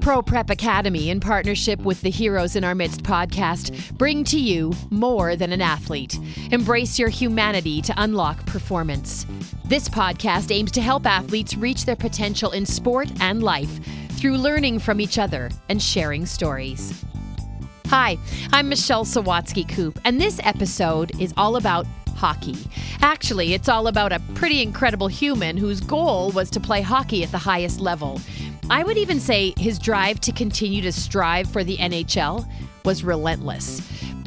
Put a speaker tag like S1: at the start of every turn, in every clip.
S1: Pro Prep Academy, in partnership with the Heroes in Our Midst podcast, bring to you more than an athlete. Embrace your humanity to unlock performance. This podcast aims to help athletes reach their potential in sport and life through learning from each other and sharing stories. Hi, I'm Michelle Sawatzky Koop, and this episode is all about hockey. Actually, it's all about a pretty incredible human whose goal was to play hockey at the highest level. I would even say his drive to continue to strive for the NHL was relentless.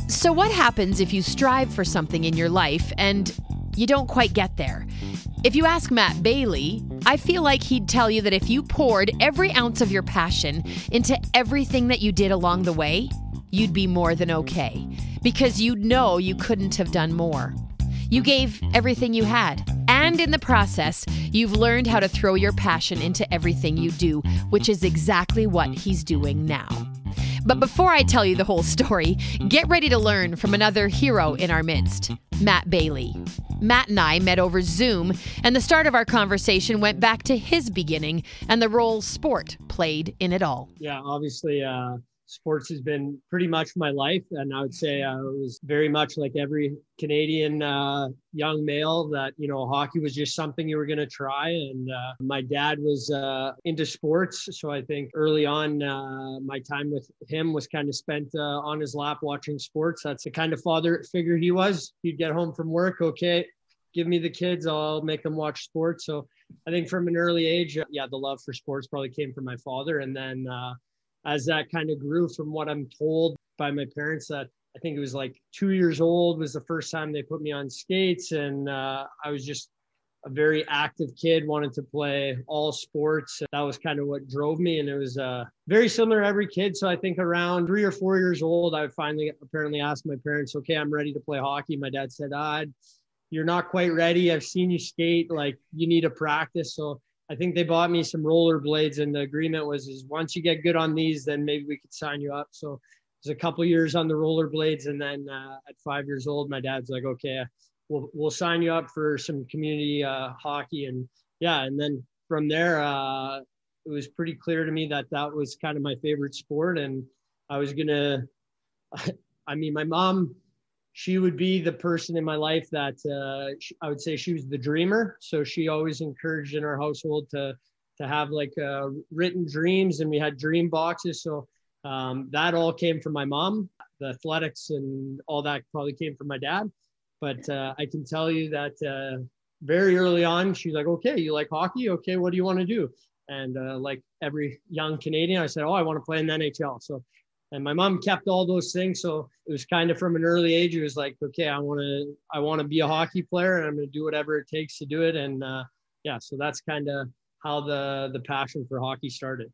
S1: So, what happens if you strive for something in your life and you don't quite get there? If you ask Matt Bailey, I feel like he'd tell you that if you poured every ounce of your passion into everything that you did along the way, you'd be more than okay because you'd know you couldn't have done more. You gave everything you had. And in the process, you've learned how to throw your passion into everything you do, which is exactly what he's doing now. But before I tell you the whole story, get ready to learn from another hero in our midst, Matt Bailey. Matt and I met over Zoom, and the start of our conversation went back to his beginning and the role sport played in it all.
S2: Yeah, obviously, uh, sports has been pretty much my life. And I would say I was very much like every Canadian uh, young male that, you know, hockey was just something you were going to try. And uh, my dad was uh, into sports. So I think early on, uh, my time with him was kind of spent uh, on his lap watching sports. That's the kind of father figure he was. He'd get home from work, okay, give me the kids, I'll make them watch sports. So I think from an early age, yeah, the love for sports probably came from my father. And then, uh, as that kind of grew from what I'm told by my parents that I think it was like two years old was the first time they put me on skates. And uh, I was just a very active kid, wanted to play all sports. That was kind of what drove me. And it was uh, very similar to every kid. So I think around three or four years old, I finally apparently asked my parents, okay, I'm ready to play hockey. My dad said, ah, you're not quite ready. I've seen you skate. Like you need to practice. So I think they bought me some rollerblades, and the agreement was is once you get good on these, then maybe we could sign you up. So it was a couple years on the rollerblades, and then uh, at five years old, my dad's like, okay, we'll we'll sign you up for some community uh, hockey, and yeah, and then from there, uh, it was pretty clear to me that that was kind of my favorite sport, and I was gonna. I mean, my mom she would be the person in my life that uh, I would say she was the dreamer. So she always encouraged in our household to to have like uh, written dreams, and we had dream boxes. So um, that all came from my mom. The athletics and all that probably came from my dad. But uh, I can tell you that uh, very early on, she's like, "Okay, you like hockey? Okay, what do you want to do?" And uh, like every young Canadian, I said, "Oh, I want to play in the NHL." So and my mom kept all those things so it was kind of from an early age it was like okay i want to i want to be a hockey player and i'm going to do whatever it takes to do it and uh, yeah so that's kind of how the the passion for hockey started.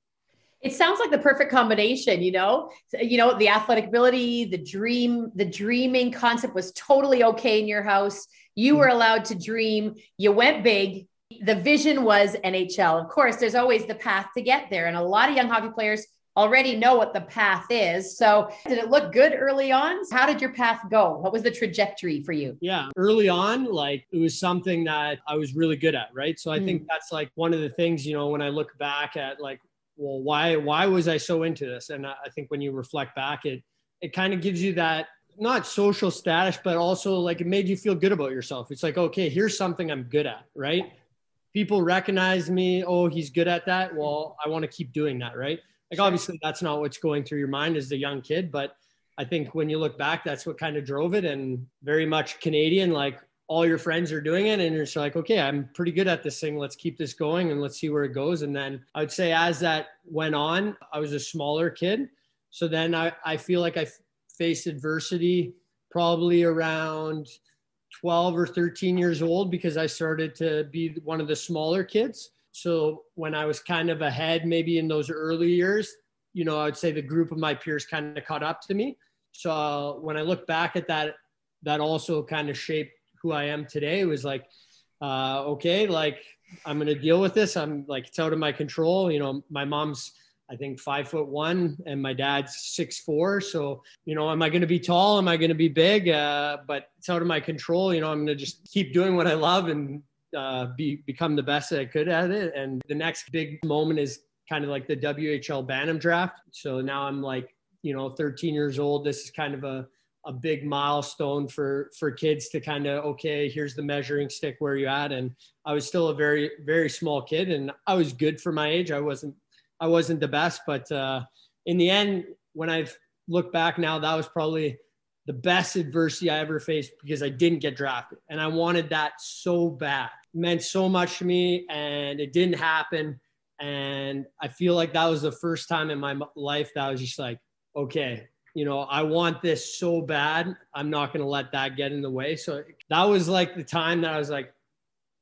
S3: It sounds like the perfect combination you know? You know the athletic ability the dream the dreaming concept was totally okay in your house. You were allowed to dream. You went big. The vision was nhl of course there's always the path to get there and a lot of young hockey players already know what the path is. So, did it look good early on? How did your path go? What was the trajectory for you?
S2: Yeah, early on, like it was something that I was really good at, right? So, I mm. think that's like one of the things, you know, when I look back at like, well, why why was I so into this? And I think when you reflect back, it it kind of gives you that not social status, but also like it made you feel good about yourself. It's like, okay, here's something I'm good at, right? People recognize me. Oh, he's good at that. Well, I want to keep doing that, right? Like obviously that's not what's going through your mind as a young kid, but I think when you look back, that's what kind of drove it and very much Canadian, like all your friends are doing it and you're just like, okay, I'm pretty good at this thing. Let's keep this going and let's see where it goes. And then I would say as that went on, I was a smaller kid. So then I, I feel like I faced adversity probably around 12 or 13 years old because I started to be one of the smaller kids. So when I was kind of ahead, maybe in those early years, you know, I'd say the group of my peers kind of caught up to me. So uh, when I look back at that, that also kind of shaped who I am today. It was like, uh, okay, like I'm going to deal with this. I'm like, it's out of my control. You know, my mom's I think five foot one, and my dad's six four. So, you know, am I going to be tall? Am I going to be big? Uh, but it's out of my control. You know, I'm going to just keep doing what I love and uh, be become the best that I could at it. And the next big moment is kind of like the WHL Bantam draft. So now I'm like, you know, 13 years old. This is kind of a a big milestone for for kids to kind of okay here's the measuring stick where you at and i was still a very very small kid and i was good for my age i wasn't I wasn't the best, but uh, in the end, when I've looked back now, that was probably the best adversity I ever faced because I didn't get drafted, and I wanted that so bad. Meant so much to me, and it didn't happen. And I feel like that was the first time in my life that I was just like, okay, you know, I want this so bad. I'm not going to let that get in the way. So that was like the time that I was like,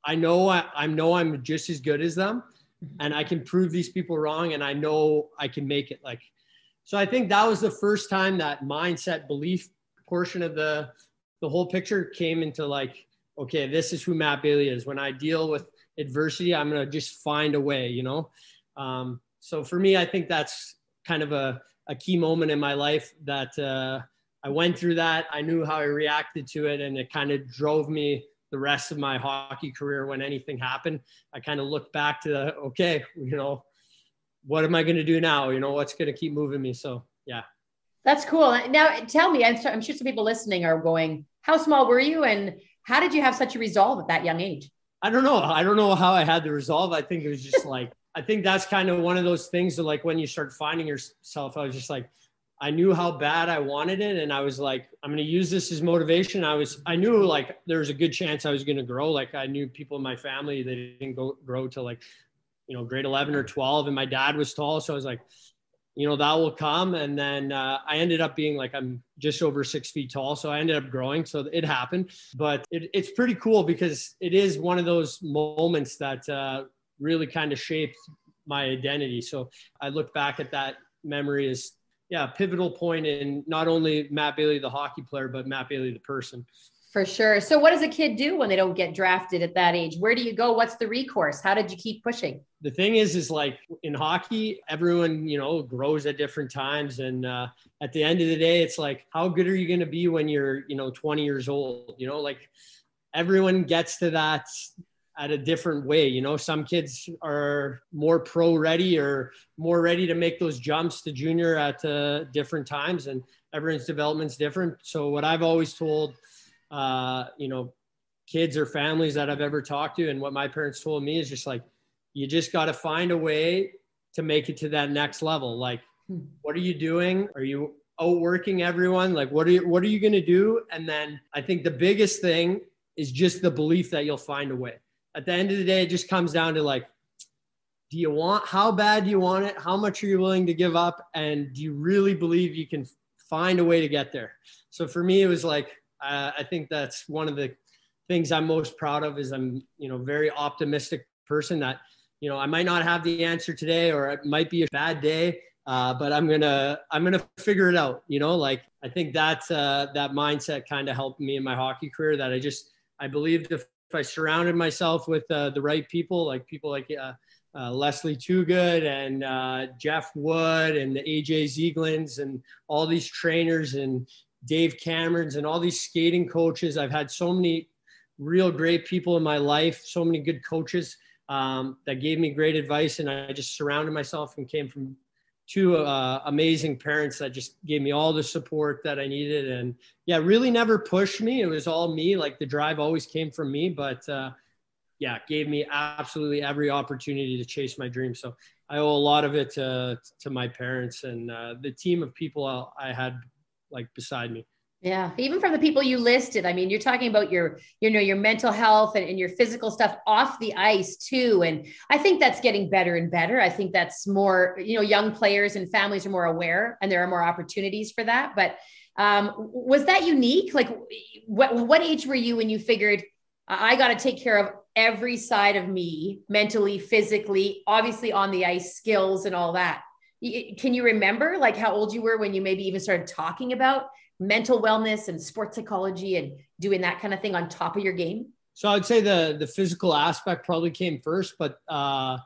S2: I know I, I know I'm just as good as them mm-hmm. and I can prove these people wrong and I know I can make it like so I think that was the first time that mindset belief portion of the the whole picture came into like okay this is who Matt Bailey is. When I deal with adversity I'm going to just find a way you know? Um, so for me I think that's kind of a, a key moment in my life that uh, I went through that. I knew how I reacted to it and it kind of drove me the rest of my hockey career when anything happened. I kind of looked back to the okay you know what am i going to do now? You know what's going to keep moving me? So yeah.
S1: That's cool. Now tell me I'm, I'm sure some people listening are going how small were you? And how did you have such a resolve at that young age
S2: i don't know i don't know how i had the resolve i think it was just like i think that's kind of one of those things that like when you start finding yourself i was just like I knew how bad I wanted it. And I was like, I'm going to use this as motivation. I was, I knew like there was a good chance I was going to grow. Like I knew people in my family, they didn't go grow to like, you know, grade 11 or 12. And my dad was tall. So I was like, you know, that will come. And then uh, I ended up being like, I'm just over six feet tall. So I ended up growing. So it happened. But it, it's pretty cool because it is one of those moments that uh, really kind of shaped my identity. So I look back at that memory as yeah, pivotal point in not only Matt Bailey, the hockey player, but Matt Bailey, the person.
S1: For sure. So, what does a kid do when they don't get drafted at that age? Where do you go? What's the recourse? How did you keep pushing?
S2: The thing is, is like in hockey, everyone you know grows at different times, and uh, at the end of the day, it's like how good are you going to be when you're you know 20 years old? You know, like everyone gets to that at a different way. You know, some kids are more pro ready or more ready to make those jumps to junior at uh, different times, and everyone's development's different. So, what I've always told, uh, you know, kids or families that I've ever talked to, and what my parents told me is just like, you just got to find a way to make it to that next level. Like, hmm. what are you doing? Are you outworking everyone? Like, what are you, what are you going to do? And then I think the biggest thing is just the belief that you'll find a way at the end of the day, it just comes down to like, do you want, how bad do you want it? How much are you willing to give up? And do you really believe you can find a way to get there? So for me, it was like, I think that's one of the things I'm most proud of is I'm, you know, very optimistic person that, you know, I might not have the answer today or it might be a bad day, uh, but I'm gonna I'm gonna figure it out. You know, like I think that uh, that mindset kind of helped me in my hockey career. That I just I believed if if I surrounded myself with uh, the right people, like people like uh, uh, Leslie Toogood and uh, Jeff Wood and the AJ Zieglins and all these trainers and Dave Camerons and all these skating coaches. I've had so many real great people in my life, so many good coaches um, that gave me great advice. And I just surrounded myself and came from two uh, amazing parents that just gave me all the support that I needed. And yeah, really never pushed me. It was all me. Like the drive always came from me, but uh, yeah, gave me absolutely every opportunity to chase my dream. So I owe a lot of it to, to my parents and uh, the team of people I had like beside me.
S1: Yeah, even from the people you listed. I mean, you're talking about your, you know, your mental health and, and your physical stuff off the ice too. And I think that's getting better and better. I think that's more, you know, young players and families are more aware and there are more opportunities for that. But um, was that unique? Like, what what age were you when you figured I got to take care of every side of me, mentally, physically, obviously on the ice, skills and all that? Can you remember like how old you were when you maybe even started talking about mental wellness and sports psychology and doing that kind of thing on top of your game?
S2: So I'd say the the physical aspect probably came first, but uh,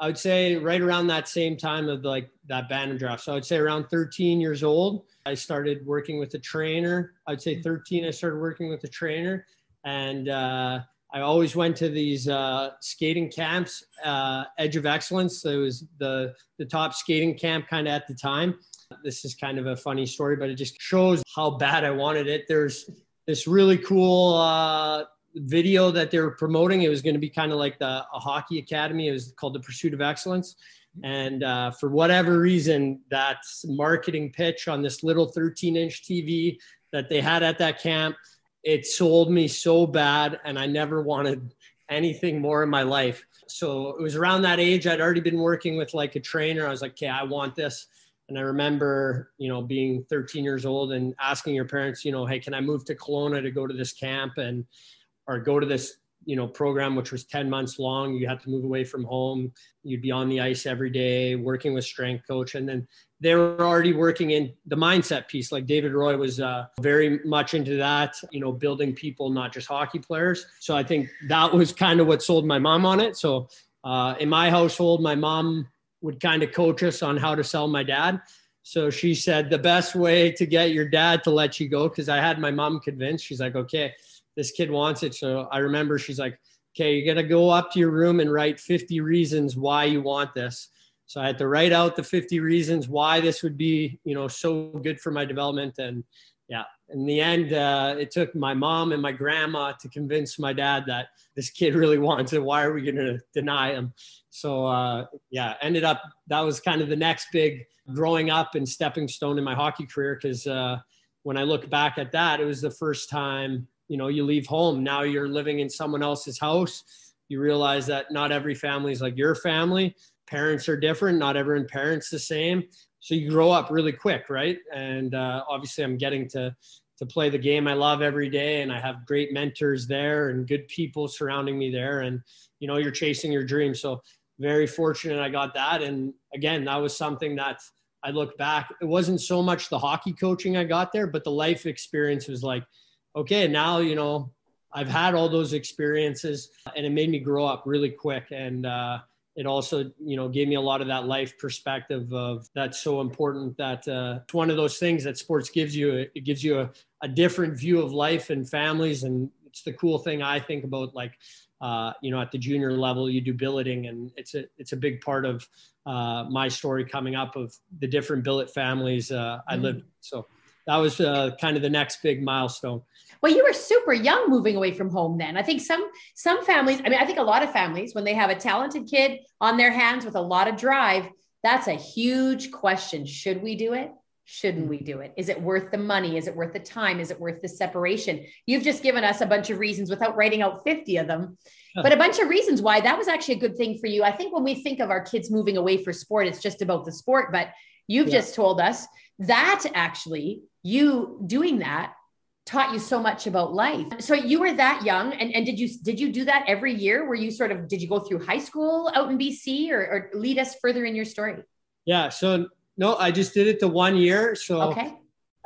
S2: I would say right around that same time of like that Bantam draft. So I would say around 13 years old, I started working with a trainer. I'd say 13, I started working with a trainer. And uh, I always went to these uh, skating camps, uh, Edge of Excellence. It was the, the top skating camp kind of at the time. This is kind of a funny story, but it just shows how bad I wanted it. There's this really cool uh, video that they were promoting. It was going to be kind of like the a hockey academy. It was called the Pursuit of Excellence. And uh, for whatever reason, that marketing pitch on this little 13 inch TV that they had at that camp, it sold me so bad. And I never wanted anything more in my life. So it was around that age. I'd already been working with like a trainer. I was like, okay, I want this. And I remember, you know, being 13 years old and asking your parents, you know, hey, can I move to Kelowna to go to this camp and or go to this, you know, program which was 10 months long. You had to move away from home. You'd be on the ice every day, working with strength coach, and then they were already working in the mindset piece. Like David Roy was uh, very much into that, you know, building people, not just hockey players. So I think that was kind of what sold my mom on it. So uh, in my household, my mom would kind of coach us on how to sell my dad. So she said the best way to get your dad to let you go, because I had my mom convinced, she's like, okay, this kid wants it. So I remember she's like, okay, you're going to go up to your room and write 50 reasons why you want this. So I had to write out the 50 reasons why this would be, you know, so good for my development. And yeah, in the end, uh, it took my mom and my grandma to convince my dad that this kid really wants it. Why are we going to deny him? So uh, yeah, ended up that was kind of the next big growing up and stepping stone in my hockey career because uh, when I look back at that, it was the first time you know you leave home. Now you're living in someone else's house. You realize that not every family is like your family. Parents are different. Not everyone parents the same. So you grow up really quick, right? And uh, obviously, I'm getting to to play the game I love every day, and I have great mentors there and good people surrounding me there. And you know, you're chasing your dream. So very fortunate I got that. And again, that was something that I look back. It wasn't so much the hockey coaching I got there, but the life experience was like, okay, now, you know, I've had all those experiences and it made me grow up really quick. And, uh, it also you know gave me a lot of that life perspective of that's so important that uh, it's one of those things that sports gives you it gives you a, a different view of life and families and it's the cool thing i think about like uh, you know, at the junior level, you do billeting, and it's a it's a big part of uh, my story coming up of the different billet families uh, I lived. So that was uh, kind of the next big milestone.
S1: Well, you were super young moving away from home then. I think some some families, I mean, I think a lot of families, when they have a talented kid on their hands with a lot of drive, that's a huge question. Should we do it? shouldn't we do it? Is it worth the money? Is it worth the time? Is it worth the separation? You've just given us a bunch of reasons without writing out 50 of them, but a bunch of reasons why that was actually a good thing for you. I think when we think of our kids moving away for sport, it's just about the sport, but you've yeah. just told us that actually you doing that taught you so much about life. So you were that young and, and did you did you do that every year? Were you sort of did you go through high school out in BC or, or lead us further in your story?
S2: Yeah. So no, I just did it the one year. So
S1: okay.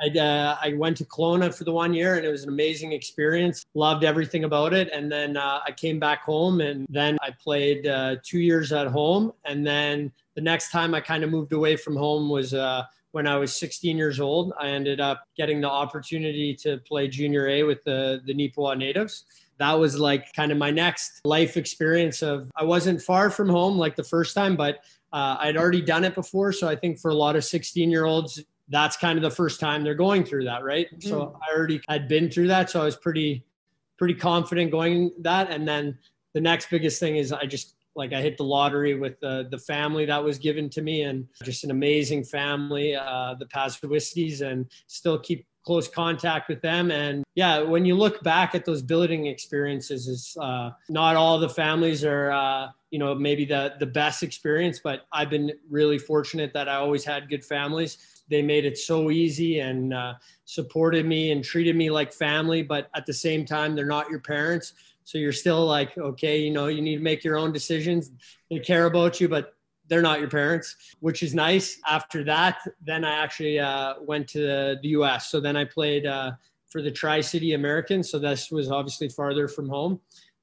S2: I, uh, I went to Kelowna for the one year and it was an amazing experience. Loved everything about it. And then uh, I came back home and then I played uh, two years at home. And then the next time I kind of moved away from home was uh, when I was 16 years old. I ended up getting the opportunity to play junior A with the, the Neepawa natives. That was like kind of my next life experience of I wasn't far from home like the first time, but uh, I'd already done it before. So I think for a lot of 16 year olds, that's kind of the first time they're going through that, right? Mm-hmm. So I already had been through that. So I was pretty, pretty confident going that. And then the next biggest thing is I just like I hit the lottery with the, the family that was given to me and just an amazing family, uh, the Pazowiskis, and still keep close contact with them. And yeah, when you look back at those billeting experiences, is uh, not all the families are uh, you know maybe the the best experience but i've been really fortunate that i always had good families they made it so easy and uh, supported me and treated me like family but at the same time they're not your parents so you're still like okay you know you need to make your own decisions. They care about you but they're not your parents which is nice. After that then i actually uh, went to the, us so then i played uh, for the tri-city americans. So this was obviously farther from home.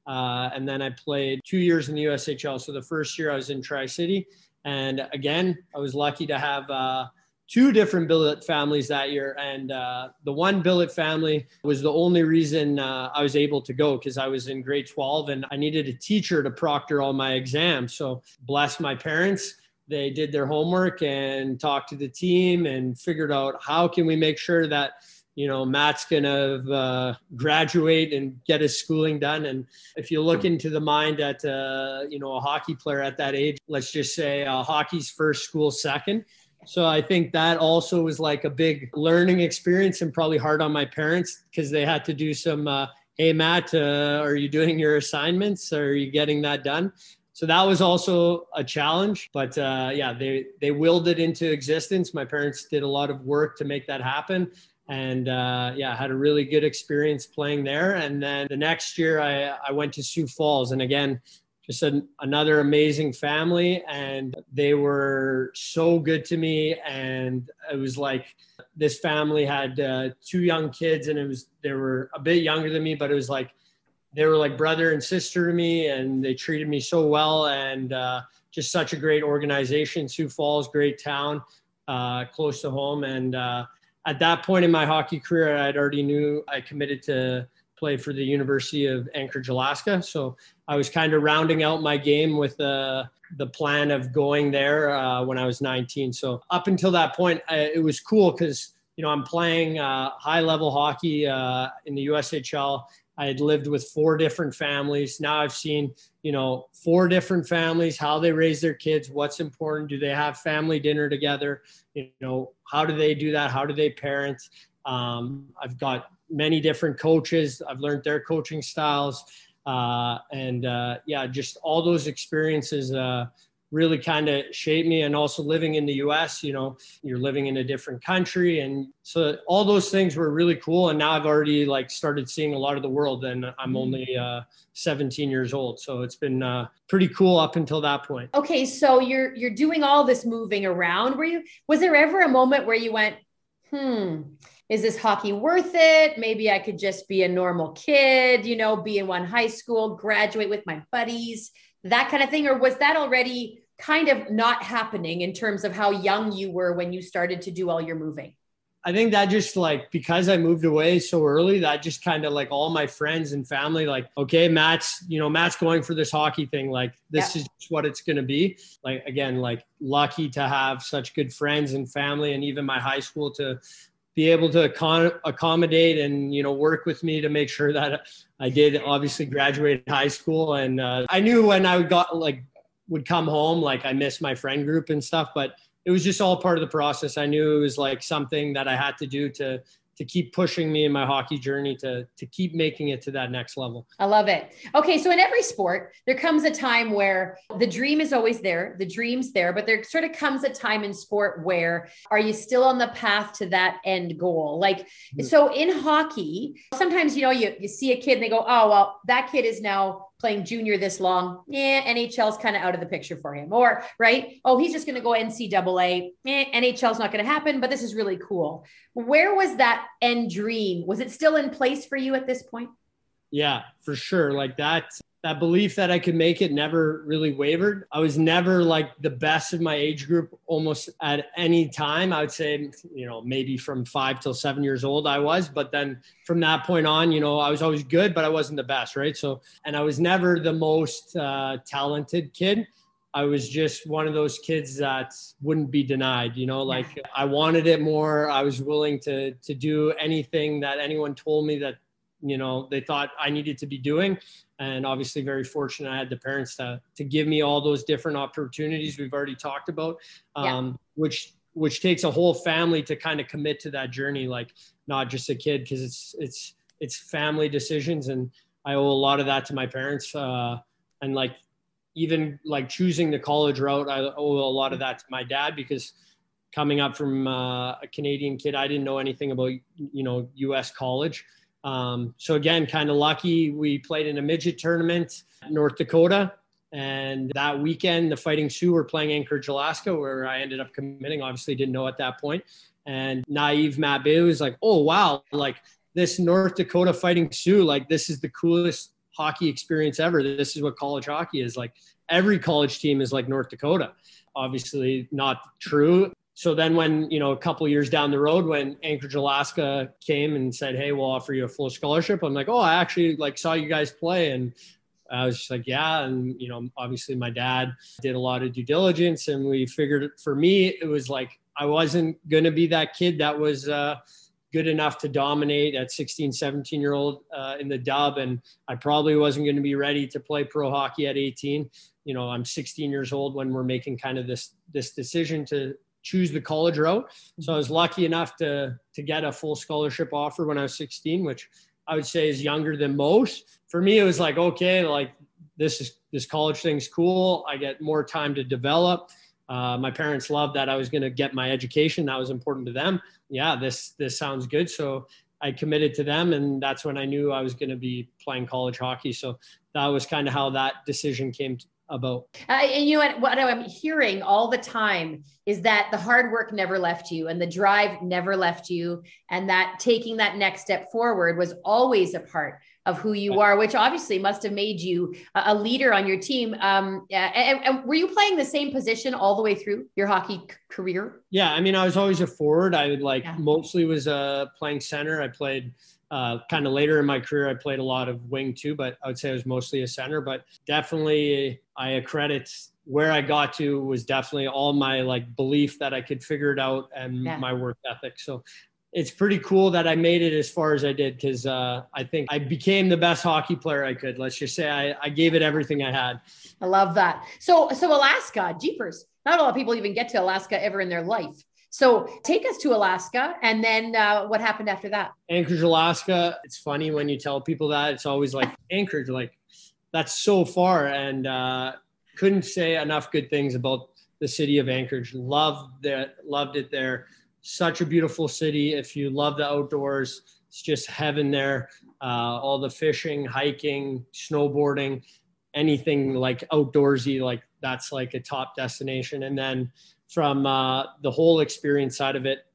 S2: Uh, and then I played two years in the USHL. So the first year I was in Tri City. And again, I was lucky to have uh, two different billet families that year. And uh, the one billet family was the only reason uh, I was able to go because I was in grade 12 and I needed a teacher to proctor all my exams. So bless my parents. They did their homework and talked to the team and figured out how can we make sure that you know Matt's gonna uh, graduate and get his schooling done. And if you look into the mind at uh, you know a hockey player at that age, let's just say uh, hockey's first, school second so I think that also was like a big learning experience and probably hard on my parents because they had to do some, uh, hey, Matt, uh, are you doing your assignments? Are you getting that done? So that was also a challenge, but uh, yeah, they they willed it into existence. My parents did a lot of work to make that happen, and uh, yeah, I had a really good experience playing there. And then the next year, I I went to Sioux Falls, and again, just an, another amazing family and they were so good to me. And it was like this family had uh, two young kids and it was they were a bit younger than me but it was like they were like brother and sister to me and they treated me so well. And uh, just such a great organization sioux falls great town uh, close to home. And uh, at that point in my hockey career i'd already knew i committed to play for the University of Anchorage, Alaska. So I was kind of rounding out my game with uh, the plan of going there uh, when I was 19. So up until that point, I, it was cool because you know I'm playing uh, high level hockey uh, in the USHL. I had lived with four different families. Now I've seen you know four different families, how they raise their kids, what's important. Do they have family dinner together? You know how do they do that? How do they parent? Um, I've got many different coaches. I've learned their coaching styles. Uh, and uh, yeah, just all those experiences uh, really kind of shaped me. And also living in the US, you know, you're living in a different country. And so all those things were really cool. And now I've already like started seeing a lot of the world and I'm mm-hmm. only uh, 17 years old. So it's been uh, pretty cool up until that point.
S1: Okay. So you're, you're doing all this moving around. Were you, was there ever a moment where you went, hmm, is this hockey worth it? Maybe I could just be a normal kid, you know, be in one high school, graduate with my buddies, that kind of thing. Or was that already kind of not happening in terms of how young you were when you started to do all your moving?
S2: I think that just like because I moved away so early, that just kind of like all my friends and family, like, okay, Matt's, you know, Matt's going for this hockey thing. Like, this yeah. is what it's going to be. Like, again, like lucky to have such good friends and family and even my high school to be able to accom- accommodate and you know work with me to make sure that I did obviously graduate high school. And uh, I knew when I got like would come home like I missed my friend group and stuff but it was just all part of the process. I knew it was like something that I had to do to to keep pushing me in my hockey journey to to keep making it to that next level.
S1: I love it. Okay, so in every sport, there comes a time where the dream is always there, the dream's there, but there sort of comes a time in sport where are you still on the path to that end goal? Like mm-hmm. so in hockey, sometimes you know you you see a kid and they go, "Oh, well, that kid is now playing junior this long, yeah, NHL's kind of out of the picture for him. Or, right, oh, he's just going to go NCAA. Eh, NHL's not going to happen, but this is really cool. Where was that end dream? Was it still in place for you at this point?
S2: Yeah, for sure. Like that that belief that I could make it never really wavered. I was never like the best of my age group almost at any time. I would say, you know, maybe from five till seven years old, I was. But then from that point on, you know, I was always good, but I wasn't the best, right? So, and I was never the most uh, talented kid. I was just one of those kids that wouldn't be denied, you know, like I wanted it more. I was willing to to do anything that anyone told me that you know they thought I needed to be doing. And obviously very fortunate I had the parents to to give me all those different opportunities we've already talked about um, yeah. which which takes a whole family to kind of commit to that journey like not just a kid because it's it's it's family decisions. And I owe a lot of that to my parents uh, and like even like choosing the college route I owe a lot of that to my dad because coming up from uh, a Canadian kid I didn't know anything about you know US college um, so again, kind of lucky. We played in a midget tournament, North Dakota, and that weekend the Fighting Sioux were playing Anchorage, Alaska, where I ended up committing. Obviously, didn't know at that point. And naive Matt Bailey was like, "Oh wow, like this North Dakota Fighting Sioux, like this is the coolest hockey experience ever. This is what college hockey is like. Every college team is like North Dakota. Obviously, not true. So then, when you know a couple years down the road, when Anchorage, Alaska came and said, "Hey, we'll offer you a full scholarship," I'm like, "Oh, I actually like saw you guys play," and I was just like, "Yeah." And you know, obviously, my dad did a lot of due diligence, and we figured for me, it was like I wasn't going to be that kid that was. Uh, good enough to dominate at 16, 17 year old uh, in the dub. And I probably wasn't going to be ready to play pro hockey at 18. You know, I'm 16 years old when we're making kind of this, this decision to choose the college route. So I was lucky enough to, to get a full scholarship offer when I was 16, which I would say is younger than most. For me, it was like, okay, like this is, this college thing's cool. I get more time to develop. Uh, my parents loved that I was going to get my education. That was important to them. Yeah, this this sounds good. So I committed to them, and that's when I knew I was going to be playing college hockey. So that was kind of how that decision came about.
S1: Uh, and you know what, what I'm hearing all the time is that the hard work never left you, and the drive never left you, and that taking that next step forward was always a part of who you are, which obviously must have made you a leader on your team. Um, and, and, were you playing the same position all the way through your hockey career?
S2: Yeah, I mean, I was always a forward. I would like yeah. mostly was uh, playing center. I played uh, kind of later in my career. I played a lot of wing too, but I would say I was mostly a center. But definitely, I accredit where I got to was definitely all my like belief that I could figure it out and yeah. my work ethic. So it's pretty cool that I made it as far as I did because uh, I think I became the best hockey player I could. Let's just say I, I gave it everything I had.
S1: I love that. So, so Alaska, Jeepers. Not a lot of people even get to Alaska ever in their life. So take us to Alaska, and then uh, what happened after that?
S2: Anchorage, Alaska. It's funny when you tell people that. It's always like Anchorage, like that's so far, and uh, couldn't say enough good things about the city of Anchorage. Loved that, loved it there such a beautiful city. If you love the outdoors, it's just heaven there. Uh, all the fishing, hiking, snowboarding, anything like outdoorsy, like that's like a top destination. And then from uh, the whole experience side of it,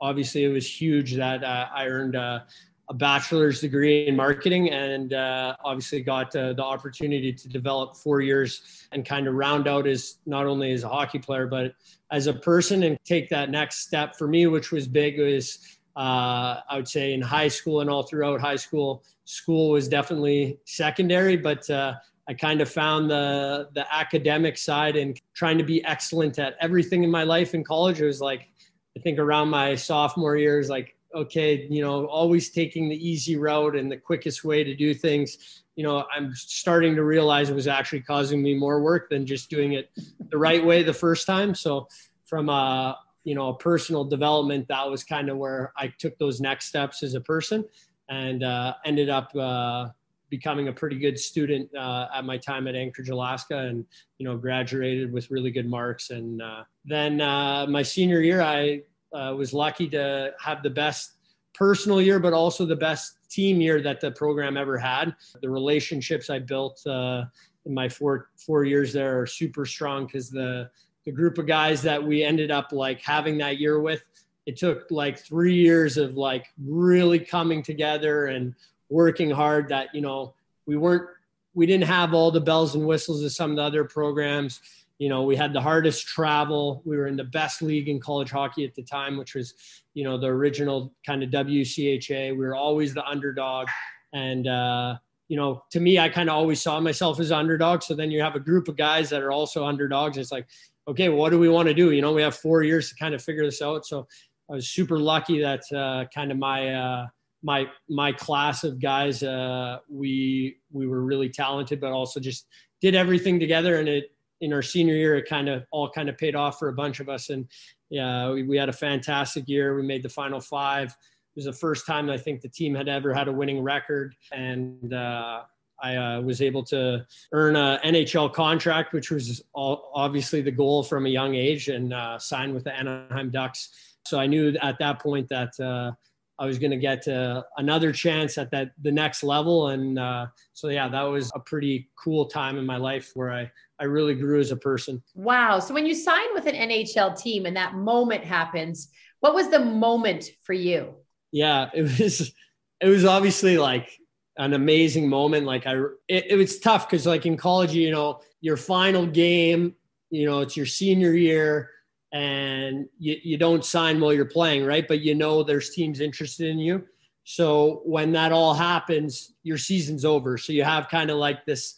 S2: obviously it was huge that uh, I earned a a bachelor's degree in marketing and uh, obviously got uh, the opportunity to develop four years and kind of round out as not only as a hockey player but as a person and take that next step for me which was big was uh, i would say in high school and all throughout high school school was definitely secondary but uh, i kind of found the the academic side and trying to be excellent at everything in my life in college it was like i think around my sophomore years like okay, you know, always taking the easy route and the quickest way to do things, you know, I'm starting to realize it was actually causing me more work than just doing it the right way the first time. So from a, you know, a personal development, that was kind of where I took those next steps as a person and uh, ended up uh, becoming a pretty good student uh, at my time at Anchorage, Alaska, and you know graduated with really good marks. And uh, then uh, my senior year, I uh, was lucky to have the best personal year, but also the best team year that the program ever had. The relationships I built uh, in my four four years there are super strong because the the group of guys that we ended up like having that year with, it took like three years of like really coming together and working hard. That you know we weren't we didn't have all the bells and whistles of some of the other programs you know, we had the hardest travel. We were in the best league in college hockey at the time, which was, you know, the original kind of WCHA. We were always the underdog. And, uh, you know, to me, I kind of always saw myself as underdog. So then you have a group of guys that are also underdogs. It's like, okay, what do we want to do? You know, we have four years to kind of figure this out. So I was super lucky that uh, kind of my, uh, my my class of guys uh, we we were really talented but also just did everything together and it in our senior year, it kind of all kind of paid off for a bunch of us. And yeah, we, we had a fantastic year. We made the final five. It was the first time I think the team had ever had a winning record. And uh, I uh, was able to earn an NHL contract, which was all, obviously the goal from a young age, and uh, sign with the Anaheim Ducks. So I knew at that point that uh, I was going to get uh, another chance at that the next level, and uh, so yeah, that was a pretty cool time in my life where I I really grew as a person.
S1: Wow! So when you sign with an NHL team and that moment happens, what was the moment for you?
S2: Yeah, it was it was obviously like an amazing moment. Like I, it, it was tough because like in college, you know, your final game, you know, it's your senior year and you, you don't sign while you're playing, right? But you know there's teams interested in you. So when that all happens, your season's over. So you have kind of like this,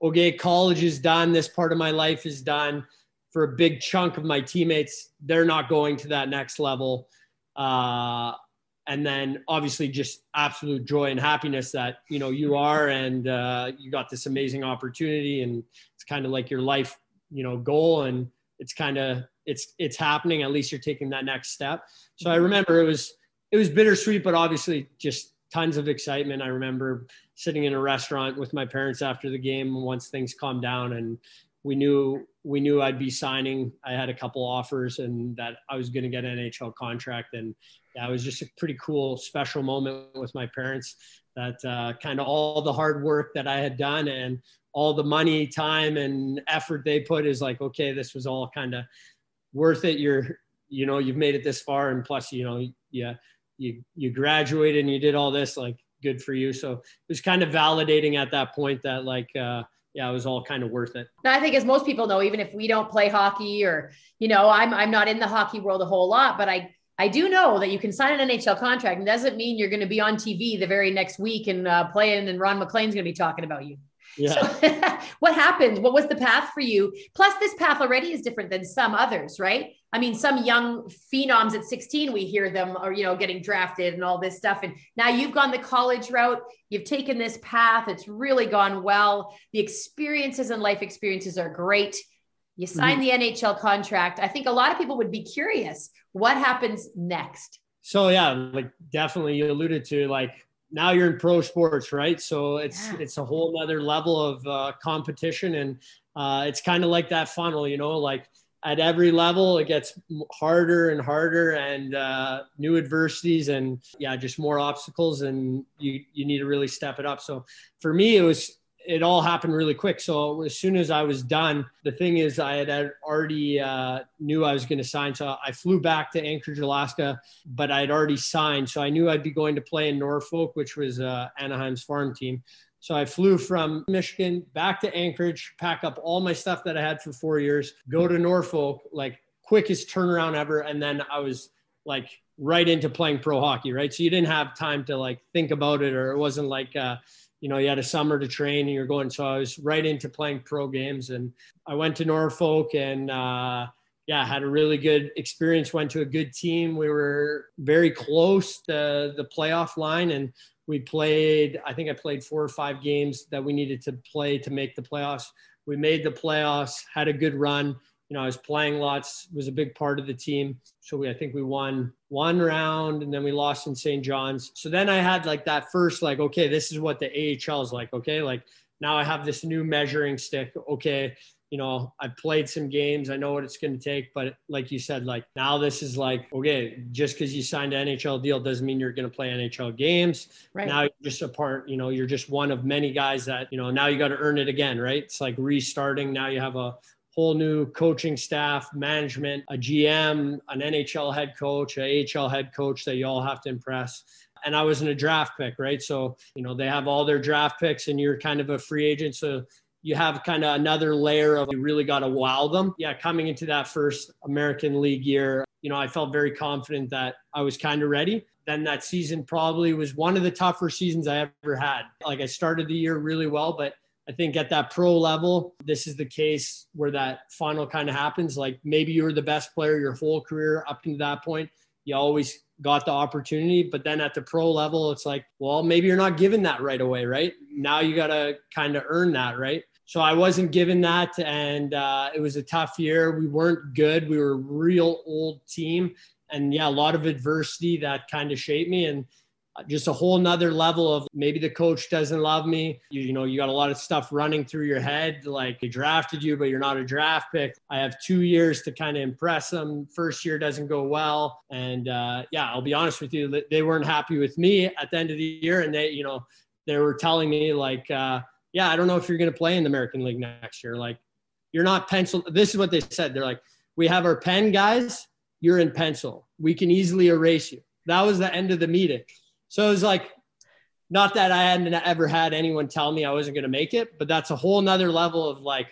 S2: okay, college is done. This part of my life is done. For a big chunk of my teammates, they're not going to that next level. Uh, and then obviously just absolute joy and happiness that you know you are and uh, you got this amazing opportunity and it's kind of like your life you know goal and it's kind of it's it's happening at least you're taking that next step so i remember it was it was bittersweet but obviously just tons of excitement i remember sitting in a restaurant with my parents after the game once things calmed down and we knew we knew I'd be signing. I had a couple offers and that I was going to get an NHL contract. And yeah, it was just a pretty cool, special moment with my parents that uh, kind of all the hard work that I had done and all the money, time, and effort they put is like, okay, this was all kind of worth it. You're, you know, you've made it this far. And plus, you know, yeah, you, you graduated and you did all this, like good for you. So it was kind of validating at that point that like, uh, yeah, it was all kind of worth it.
S1: I think as most people know, even if we don't play hockey or, you know, I'm, I'm not in the hockey world a whole lot, but I, I do know that you can sign an NHL contract and doesn't mean you're going to be on TV the very next week and uh, playing and Ron MacLean's going to be talking about you. Yeah. So, what happened? What was the path for you? Plus, this path already is different than some others, right? I mean, some young phenoms at 16, we hear them are, you know, getting drafted and all this stuff. And now you've gone the college route, you've taken this path, it's really gone well. The experiences and life experiences are great. You sign mm-hmm. the NHL contract. I think a lot of people would be curious what happens next.
S2: So, yeah, like definitely you alluded to like now you're in pro sports, right? So it's yeah. it's a whole other level of uh, competition, and uh, it's kind of like that funnel, you know, like at every level it gets harder and harder and uh, new adversities and yeah just more obstacles and you you need to really step it up so for me it was it all happened really quick so as soon as i was done the thing is i had already uh, knew i was going to sign so i flew back to anchorage alaska but i had already signed so i knew i'd be going to play in norfolk which was uh, anaheim's farm team so I flew from Michigan back to Anchorage, pack up all my stuff that I had for four years, go to Norfolk, like quickest turnaround ever. And then I was like right into playing pro hockey, right? So you didn't have time to like think about it, or it wasn't like, uh, you know, you had a summer to train and you're going. So I was right into playing pro games. And I went to Norfolk and, uh, yeah, had a really good experience. Went to a good team. We were very close to the playoff line, and we played i think i played four or five games that we needed to play to make the playoffs we made the playoffs had a good run you know i was playing lots was a big part of the team so we i think we won one round and then we lost in st john's so then i had like that first like okay this is what the ahl is like okay like now i have this new measuring stick okay you know, I've played some games. I know what it's going to take. But like you said, like now this is like, okay, just because you signed an NHL deal doesn't mean you're going to play NHL games. Right. Now you're just a part, you know, you're just one of many guys that, you know, now you got to earn it again, right? It's like restarting. Now you have a whole new coaching staff, management, a GM, an NHL head coach, a AHL head coach that you all have to impress and I was in a draft pick, right? So, you know, they have all their draft picks and you're kind of a free agent. So you have kind of another layer of you really got to wow them. Yeah, coming into that first American League year, you know, I felt very confident that I was kind of ready. Then that season probably was one of the tougher seasons I ever had. Like I started the year really well, but I think at that pro level, this is the case where that final kind of happens. Like maybe you were the best player your whole career up to that point. You always got the opportunity, but then at the pro level, it's like, well, maybe you're not given that right away, right? Now you got to kind of earn that, right? so I wasn't given that, and uh, it was a tough year. We weren't good. We were a real old team, and yeah, a lot of adversity that kind of shaped me, and just a whole nother level of maybe the coach doesn't love me. You, you know, you got a lot of stuff running through your head, like they drafted you, but you're not a draft pick. I have two years to kind of impress them. First year doesn't go well, and uh, yeah, I'll be honest with you, they weren't happy with me at the end of the year, and they, you know, they were telling me like. Uh, yeah, I don't know if you're going to play in the American League next year. Like, you're not pencil. This is what they said. They're like, we have our pen guys. You're in pencil. We can easily erase you. That was the end of the meeting. So it was like, not that I hadn't ever had anyone tell me I wasn't going to make it, but that's a whole nother level of like,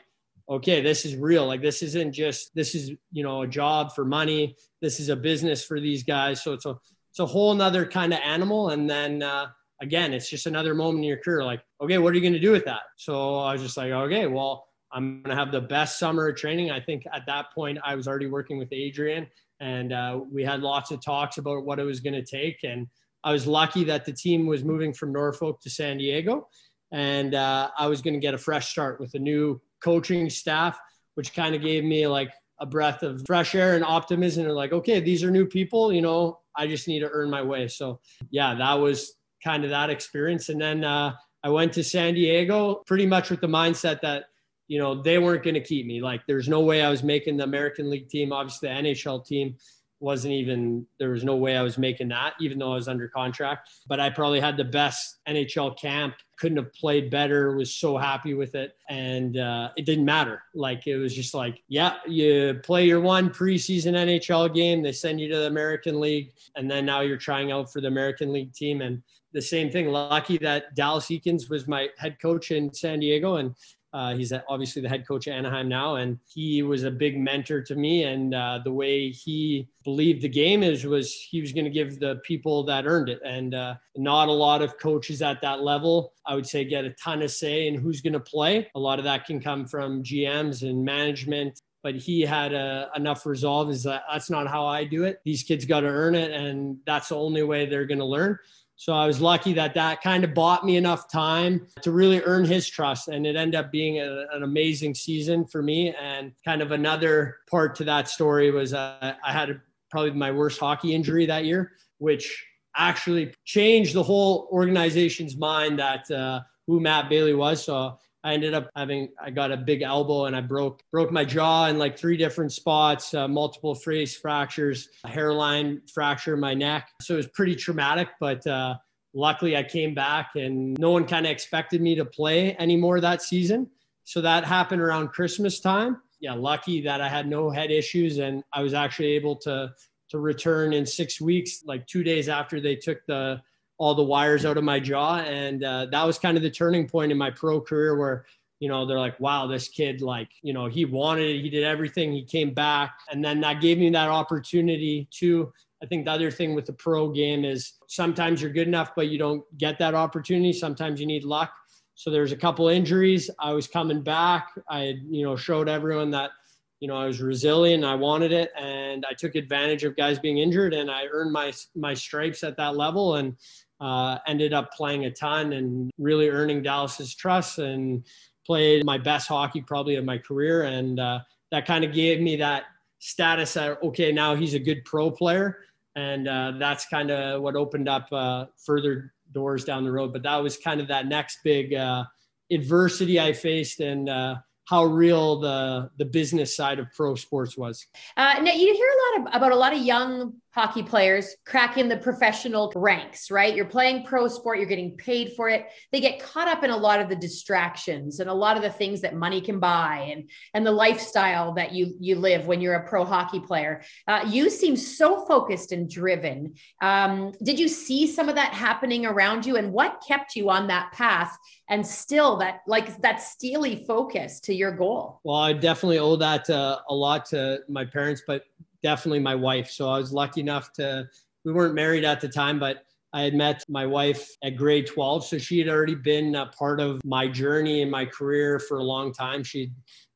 S2: okay, this is real. Like this isn't just this is you know a job for money. This is a business for these guys. So it's a it's a whole nother kind of animal. And then uh, again, it's just another moment in your career. Like, okay, what are you going to do with that? So I was just like, okay, well, I'm going to have the best summer of training. I think at that point I was already working with Adrian, and uh, we had lots of talks about what it was going to take. And I was lucky that the team was moving from Norfolk to San Diego, and uh, I was going to get a fresh start with a new coaching staff, which kind of gave me like a breath of fresh air and optimism. And like, okay, these are new people. You know, I just need to earn my way. So yeah, that was kind of that experience. And then uh, I went to San Diego pretty much with the mindset that you know they weren't going to keep me. Like, there's no way I was making the American League team. Obviously, the NHL team wasn't even there was no way I was making that, even though I was under contract. But I probably had the best NHL camp. Couldn't have played better. Was so happy with it, and uh, it didn't matter. Like it was just like, yeah, you play your one preseason NHL game. They send you to the American League, and then now you're trying out for the American League team. And the same thing. Lucky that Dallas Eakins was my head coach in San Diego, and uh, he's obviously the head coach at Anaheim now, and he was a big mentor to me. And uh, the way he believed the game is was he was going to give the people that earned it. And uh, not a lot of coaches at that level, I would say, get a ton of say in who's going to play. A lot of that can come from GMs and management. But he had uh, enough resolve. Is that that's not how I do it. These kids got to earn it, and that's the only way they're going to learn. So I was lucky that that kind of bought me enough time to really earn his trust. And it ended up being a, an amazing season for me. And kind of another part to that story was uh, I had a, probably my worst hockey injury that year, which actually changed the whole organization's mind that uh, who Matt Bailey was. So I ended up having I got a big elbow and I broke broke my jaw in like three different spots, uh, multiple face fractures, hairline fracture in my neck. So it was pretty traumatic, but uh, luckily I came back and no one kind of expected me to play anymore that season. So that happened around Christmas time. Yeah, lucky that I had no head issues and I was actually able to to return in six weeks, like two days after they took the all the wires out of my jaw. And uh, that was kind of the turning point in my pro career where, you know, they're like, wow, this kid, like, you know, he wanted it. He did everything. He came back. And then that gave me that opportunity to, I think the other thing with the pro game is sometimes you're good enough, but you don't get that opportunity. Sometimes you need luck. So there's a couple injuries. I was coming back. I, you know, showed everyone that, you know, I was resilient. I wanted it, and I took advantage of guys being injured, and I earned my my stripes at that level. And uh, ended up playing a ton and really earning Dallas's trust and played my best hockey probably of my career. And uh, that kind of gave me that status that, okay, now he's a good pro player. And uh, that's kind of what opened up uh, further doors down the road. But that was kind of that next big uh, adversity I faced. And uh, how real the the business side of pro sports was.
S1: Now you hear a lot of, about a lot of young hockey players cracking the professional ranks, right? You're playing pro sport, you're getting paid for it. They get caught up in a lot of the distractions and a lot of the things that money can buy and and the lifestyle that you you live when you're a pro hockey player. Uh, you seem so focused and driven. Um, did you see some of that happening around you, and what kept you on that path and still that like that steely focus to your goal?
S2: Well, I definitely owe that uh, a lot to my parents, but definitely my wife. So I was lucky enough to, we weren't married at the time, but I had met my wife at grade 12. So she had already been a part of my journey and my career for a long time. She'd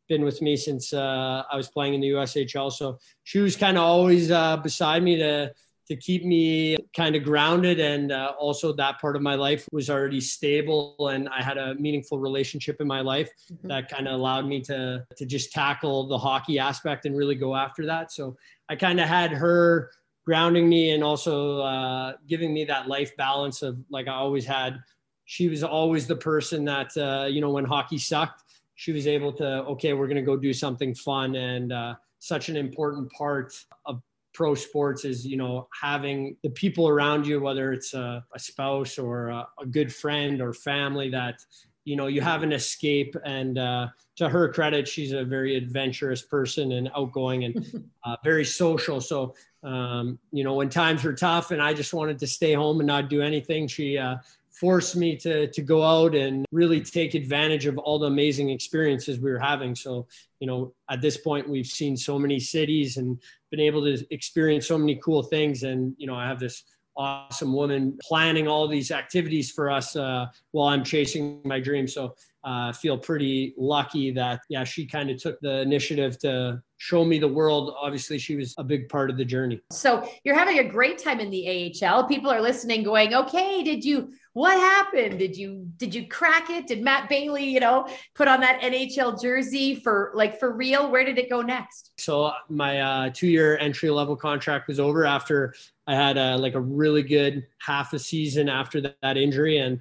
S2: been with me since uh, I was playing in the USHL. So she was kind of always uh, beside me to, to keep me kind of grounded. And uh, also, that part of my life was already stable, and I had a meaningful relationship in my life mm-hmm. that kind of allowed me to to just tackle the hockey aspect and really go after that. So I kind of had her grounding me and also uh, giving me that life balance of like I always had. She was always the person that uh, you know when hockey sucked, she was able to okay, we're gonna go do something fun and uh, such an important part of pro sports is you know having the people around you whether it's a, a spouse or a, a, good friend or family that you know you have an escape. And uh, to her credit she's a very adventurous person and outgoing and uh, very social. So um, you know when times were tough and i just wanted to stay home and not do anything she uh, forced me to to go out and really take advantage of all the amazing experiences we were having. So, you know, at this point we've seen so many cities and been able to experience so many cool things. And, you know, I have this awesome woman planning all these activities for us uh, while I'm chasing my dream. So I uh, feel pretty lucky that, yeah, she kind of took the initiative to show me the world. Obviously, she was a big part of the journey.
S1: So you're having a great time in the AHL. People are listening, going, okay, did you, what happened? Did you, did you crack it? Did Matt Bailey, you know, put on that NHL jersey for like for real? Where did it go next?
S2: So my uh, two year entry level contract was over after I had a, like a really good half a season after that, that injury. And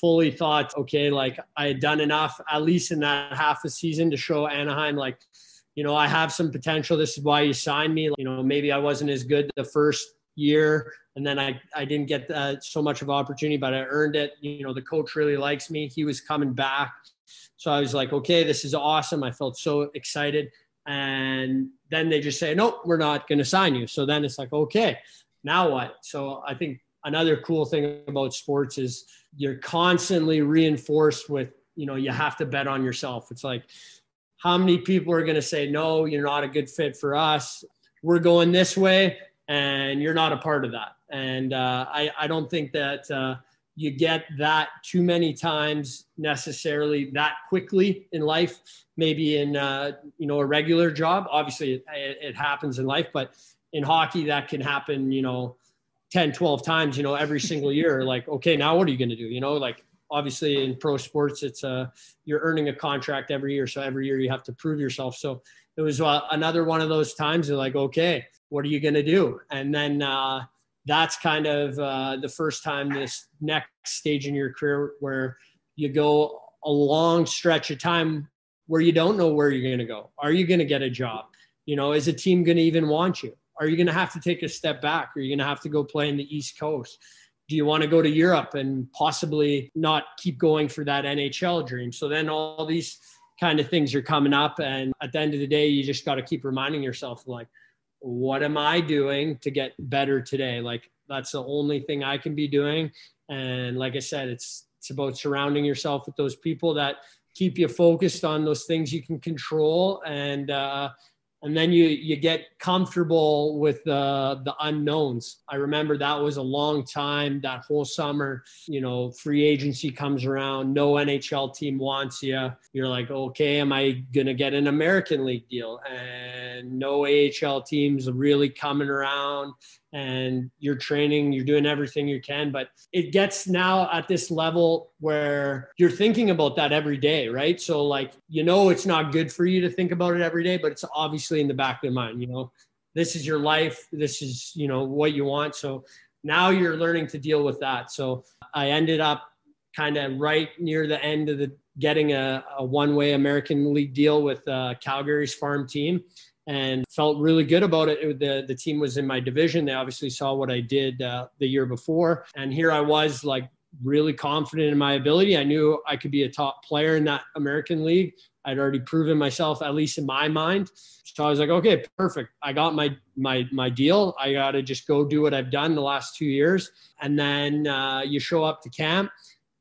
S2: fully thought, okay, like I had done enough, at least in that half a season, to show Anaheim, like, you know, I have some potential. This is why you signed me. You know, maybe I wasn't as good the first year, and then I I didn't get uh, so much of opportunity, but I earned it. You know, the coach really likes me. He was coming back, so I was like, okay, this is awesome. I felt so excited, and then they just say, nope, we're not going to sign you. So then it's like, okay, now what? So I think another cool thing about sports is you're constantly reinforced with you know you have to bet on yourself it's like how many people are going to say no you're not a good fit for us we're going this way and you're not a part of that. And uh, I, I don't think that uh, you get that too many times necessarily that quickly in life maybe in uh, you know a regular job. Obviously it, it happens in life but in hockey that can happen you know 10 12 times you know every single year. Like okay now what are you going to do? You know like obviously in pro sports it's uh you're earning a contract every year. So every year you have to prove yourself. So it was uh, another one of those times you're like okay what are you going to do and then uh that's kind of uh, the first time this next stage in your career where you go a long stretch of time where you don't know where you're going to go are you going to get a job you know is a team going to even want you are you going to have to take a step back? Are you going to have to go play in the East Coast? Do you want to go to Europe and possibly not keep going for that NHL dream? So then all these kind of things are coming up. And at the end of the day, you just got to keep reminding yourself, like, what am I doing to get better today? Like, that's the only thing I can be doing. And like I said, it's, it's about surrounding yourself with those people that keep you focused on those things you can control and, uh, and then you you get comfortable with the the unknowns. I remember that was a long time that whole summer you know free agency comes around no nhl team wants you you're like okay am i gonna get an american league deal? And no ahl teams really coming around and you're training, you're doing everything you can. But it gets now at this level where you're thinking about that every day, right? So, like, you know, it's not good for you to think about it every day, but it's obviously in the back of your mind, you know, this is your life, this is, you know, what you want. So now you're learning to deal with that. So I ended up kind of right near the end of the getting a, a one way American League deal with uh, Calgary's farm team and felt really good about it. The the team was in my division. They obviously saw what I did uh, the year before, and here I was like really confident in my ability. I knew I could be a top player in that American League. I'd already proven myself, at least in my mind. So I was like, okay, perfect. I got my my my deal. I got to just go do what I've done the last two years, and then uh, you show up to camp,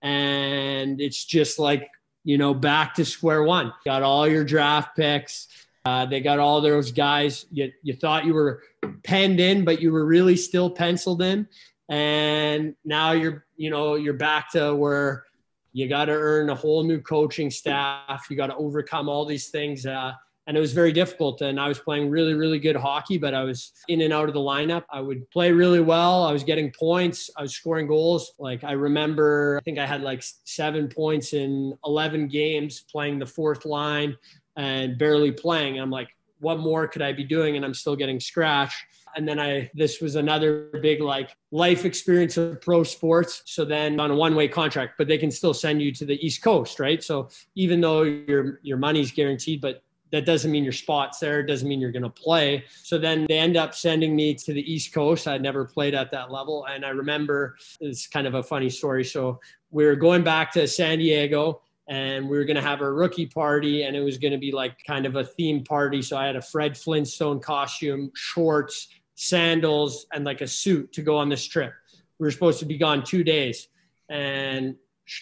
S2: and it's just like you know back to square one. Got all your draft picks uh, they got all those guys you, you thought you were penned in, but you were really still penciled in. And now you're, you know, you're back to where you got to earn a whole new coaching staff. You got to overcome all these things. Uh, and it was very difficult. And I was playing really, really good hockey, but I was in and out of the lineup. I would play really well. I was getting points. I was scoring goals. Like I remember, I think I had like seven points in 11 games playing the fourth line and barely playing. I'm like, what more could I be doing? And I'm still getting scratched. And then I, this was another big like life experience of pro sports. So then on a one way contract, but they can still send you to the East Coast, right? So even though your your money's guaranteed, but that doesn't mean your spot's there. It doesn't mean you're going to play. So then they end up sending me to the East Coast. I'd never played at that level. And I remember it's kind of a funny story. So we were going back to San Diego and we were going to have a rookie party and it was going to be like kind of a theme party so i had a fred flintstone costume shorts sandals and like a suit to go on this trip we were supposed to be gone two days and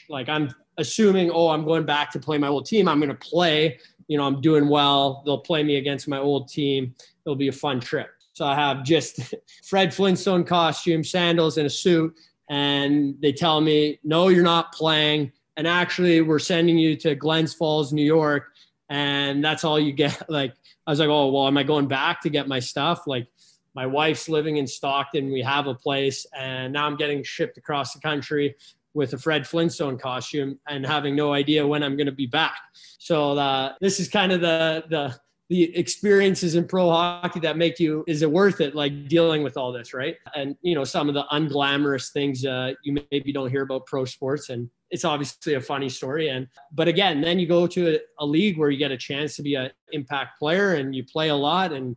S2: like I'm assuming, oh, I'm going back to play my old team. I'm going to play. You know, I'm doing well. They'll play me against my old team. It'll be a fun trip. So I have just Fred Flintstone costume, sandals, and a suit. And they tell me, no, you're not playing. And actually, we're sending you to Glens Falls, New York. And that's all you get. Like, I was like, oh, well, am I going back to get my stuff? Like, my wife's living in Stockton. We have a place. And now I'm getting shipped across the country with a Fred Flintstone costume and having no idea when I'm going to be back. So uh, this is kind of the the the experiences in pro hockey that make you is it worth it like dealing with all this right and you know some of the unglamorous things uh, you maybe don't hear about pro sports and it's obviously a funny story. And but again then you go to a, a league where you get a chance to be an impact player and you play a lot and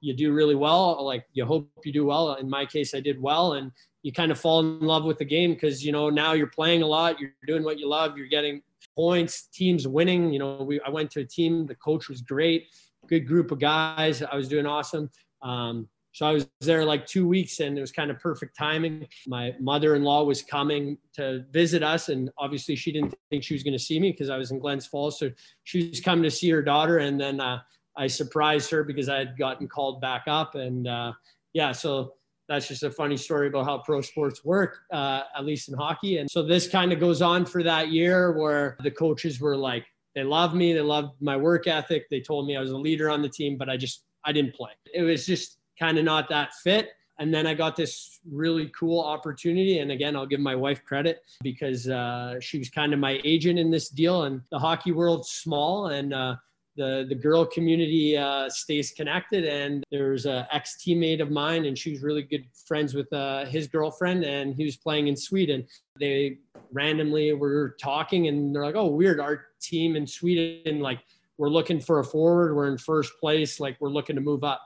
S2: you do really well. Like you hope you do well. In my case i did well and you kind of fall in love with the game because you know now you're playing a lot you're doing what you love you're getting points teams winning. You know we i went to a team the coach was great good group of guys i was doing awesome. Um, so i was there like two weeks and it was kind of perfect timing my mother-in-law was coming to visit us and obviously she didn't think she was going to see me because i was in glens falls so she was coming to see her daughter and then uh, i surprised her because i had gotten called back up and uh, yeah so that's just a funny story about how pro sports work, uh, at least in hockey. And so this kind of goes on for that year where the coaches were like, they loved me, they loved my work ethic. They told me I was a leader on the team, but I just, I didn't play. It was just kind of not that fit. And then I got this really cool opportunity. And again, I'll give my wife credit because uh, she was kind of my agent in this deal. And the hockey world's small. And uh, the the girl community uh, stays connected. And there's an ex teammate of mine, and she was really good friends with uh, his girlfriend, and he was playing in Sweden. They randomly were talking, and they're like, "Oh, weird! Our team in Sweden, like, we're looking for a forward. We're in first place. Like, we're looking to move up."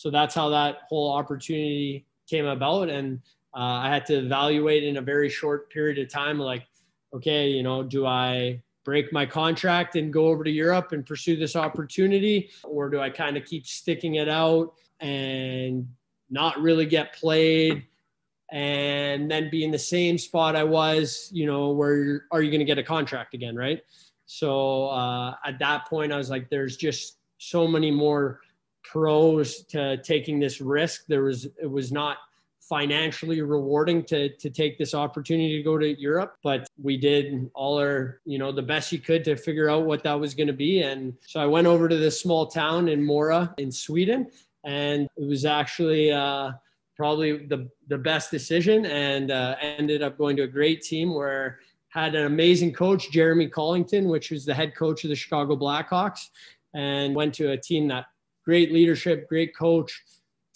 S2: So that's how that whole opportunity came about, and uh, I had to evaluate in a very short period of time, like, okay, you know, do I break my contract and go over to Europe and pursue this opportunity? Or do I kind of keep sticking it out and not really get played and then be in the same spot I was, you know, where are you going to get a contract again? Right. So uh, at that point, I was like, there's just so many more pros to taking this risk. There was, it was not financially rewarding to to take this opportunity to go to Europe, but we did all our you know the best you could to figure out what that was going to be. And so I went over to this small town in Mora in Sweden, and it was actually. Uh, probably the, the best decision and uh, ended up going to a great team where had an amazing coach jeremy colliton which was the head coach of the chicago blackhawks and went to a team that great leadership great coach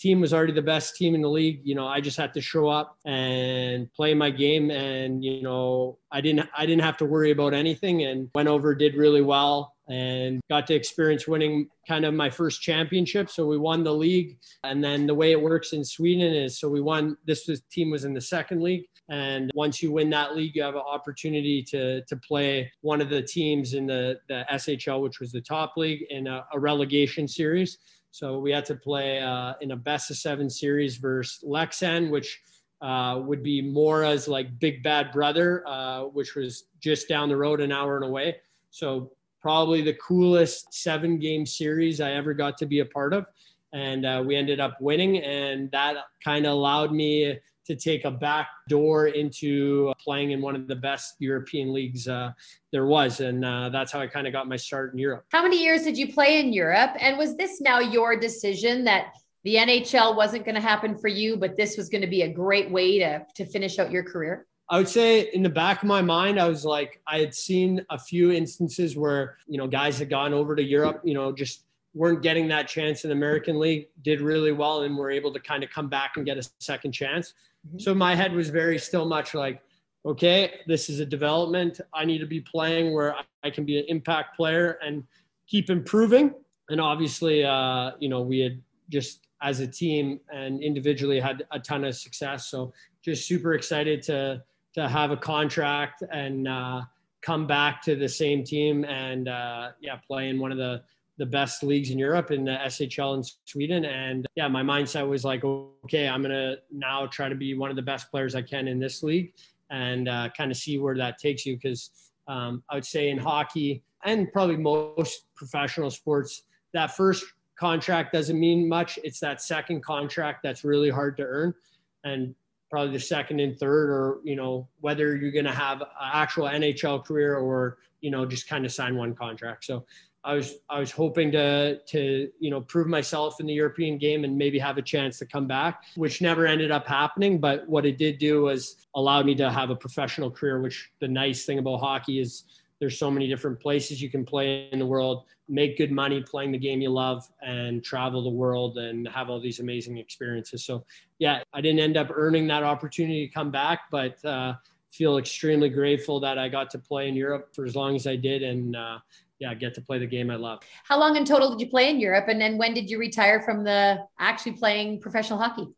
S2: team was already the best team in the league. You know, I just had to show up and play my game, and you know, I didn't I didn't have to worry about anything, and went over, did really well, and got to experience winning kind of my first championship. So we won the league, and then the way it works in Sweden is so we won. This was, team was in the second league. And once you win that league, you have an opportunity to, to play one of the teams in the, the SHL, which was the top league, in a, a relegation series. So we had to play uh, in a best of seven series versus Leksand, which uh, would be Mora's like big bad brother, uh, which was just down the road, an hour and away. So probably the coolest seven game series I ever got to be a part of. And uh, we ended up winning, and that kind of allowed me to take a back door into playing in one of the best European leagues uh, there was. And uh, that's how I kind of got my start in Europe.
S1: How many years did you play in Europe? And was this now your decision that the NHL wasn't going to happen for you, but this was going to be a great way to, to finish out your career?
S2: I would say in the back of my mind, I was like, I had seen a few instances where, you know, guys had gone over to Europe, you know, just weren't getting that chance in American League, did really well, and were able to kind of come back and get a second chance. Mm-hmm. So my head was very still much like, okay, this is a development. I need to be playing where I can be an impact player and keep improving. And obviously, uh, you know, we had just as a team and individually had a ton of success. So just super excited to to have a contract and uh, come back to the same team and uh, yeah, play in one of the the best leagues in Europe in the SHL in Sweden. And yeah, my mindset was like, okay, I'm going to now try to be one of the best players I can in this league and uh, kind of see where that takes you. Because um, I would say in hockey and probably most professional sports, that first contract doesn't mean much. It's that second contract that's really hard to earn. And probably the second and third, or, you know, whether you're going to have an actual NHL career or, you know, just kind of sign one contract. So I was I was hoping to to you know prove myself in the European game and maybe have a chance to come back, which never ended up happening. But what it did do was allowed me to have a professional career. Which the nice thing about hockey is there's so many different places you can play in the world, make good money playing the game you love, and travel the world and have all these amazing experiences. So yeah, I didn't end up earning that opportunity to come back, but. Uh, feel extremely grateful that I got to play in Europe for as long as I did, and uh, yeah, get to play the game I love.
S1: How long in total did you play in Europe? And then when did you retire from the actually playing professional hockey?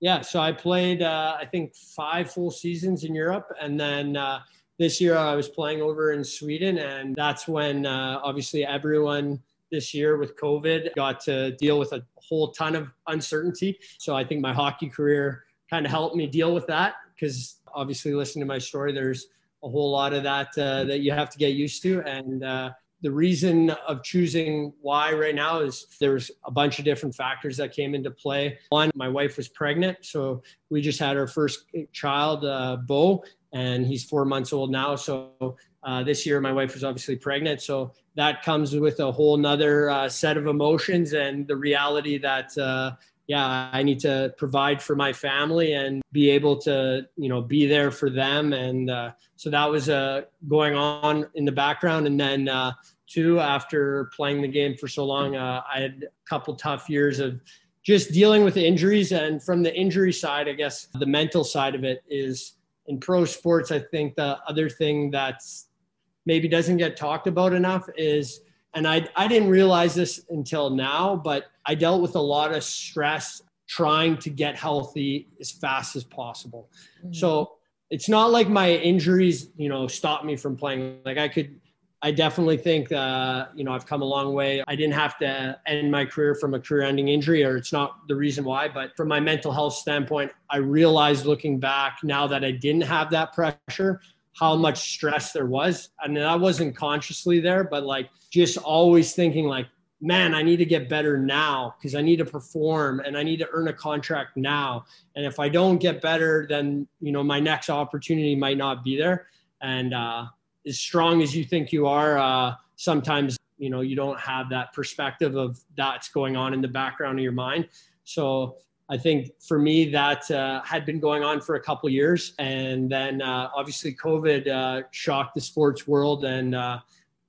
S2: Yeah, so I played, uh, I think, five full seasons in Europe. And then uh, this year I was playing over in Sweden. And that's when uh, obviously everyone this year with COVID got to deal with a whole ton of uncertainty. So I think my hockey career kind of helped me deal with that because obviously listening to my story, there's a whole lot of that uh, that you have to get used to. And uh, the reason of choosing why right now is there's a bunch of different factors that came into play. One, my wife was pregnant, so we just had our first child, uh, Bo, and he's four months old now. So uh, this year, my wife was obviously pregnant, so that comes with a whole nother uh, set of emotions and the reality that uh, yeah, I need to provide for my family and be able to, you know, be there for them. And uh, so that was uh, going on in the background. And then uh, too after playing the game for so long. Uh, I had a couple tough years of just dealing with injuries. And from the injury side, I guess the mental side of it is in pro sports. I think the other thing that's maybe doesn't get talked about enough is, and I, I didn't realize this until now, but I dealt with a lot of stress trying to get healthy as fast as possible. Mm-hmm. So it's not like my injuries, you know, stopped me from playing. Like I could I definitely think, uh, you know, I've come a long way. I didn't have to end my career from a career-ending injury, or it's not the reason why. But from my mental health standpoint, I realized looking back now that I didn't have that pressure, how much stress there was. I mean, I wasn't consciously there, but like just always thinking like, man, I need to get better now because I need to perform and I need to earn a contract now. And if I don't get better, then you know my next opportunity might not be there. And uh, as strong as you think you are, uh, sometimes you know you don't have that perspective of that's going on in the background of your mind. So I think for me that uh, had been going on for a couple years, and then uh, obviously COVID uh, shocked the sports world, and uh,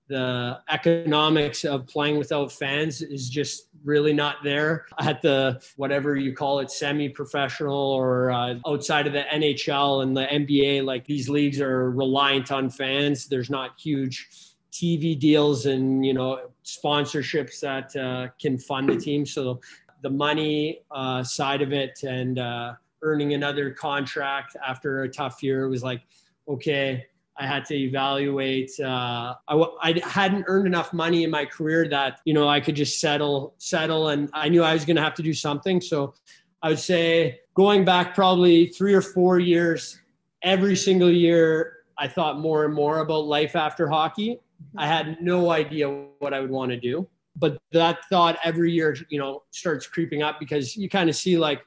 S2: the economics of playing without fans is just really not there at the whatever you call it semi-professional or uh, outside of the nhl and the nba like these leagues are reliant on fans. There's not huge tv deals and you know sponsorships that uh, can fund the team. So the money uh, side of it and uh, earning another contract after a tough year was like okay I had to evaluate. Uh, I, I hadn't earned enough money in my career that you know I could just settle, settle, and I knew I was going to have to do something. So I would say going back probably three or four years, every single year I thought more and more about life after hockey. I had no idea what I would want to do, but that thought every year, you know, starts creeping up because you kind of see like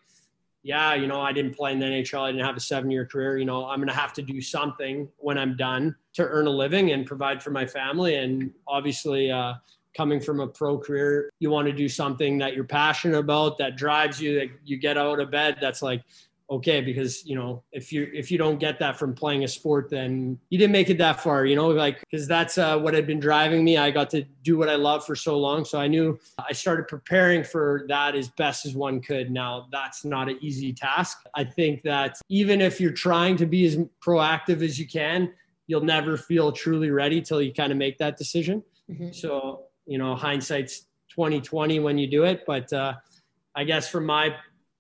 S2: yeah, you know, I didn't play in the NHL. I didn't have a seven year career. You know, I'm going to have to do something when I'm done to earn a living and provide for my family. And obviously, uh, coming from a pro career, you want to do something that you're passionate about, that drives you, that you get out of bed. That's like, okay because you know if you if you don't get that from playing a sport then you didn't make it that far you know like because that's uh, what had been driving me. I got to do what i love for so long. So i knew i started preparing for that as best as one could. Now that's not an easy task. I think that even if you're trying to be as proactive as you can you'll never feel truly ready till you kind of make that decision. Mm-hmm. so you know hindsight's 2020 when you do it. But uh, i guess from my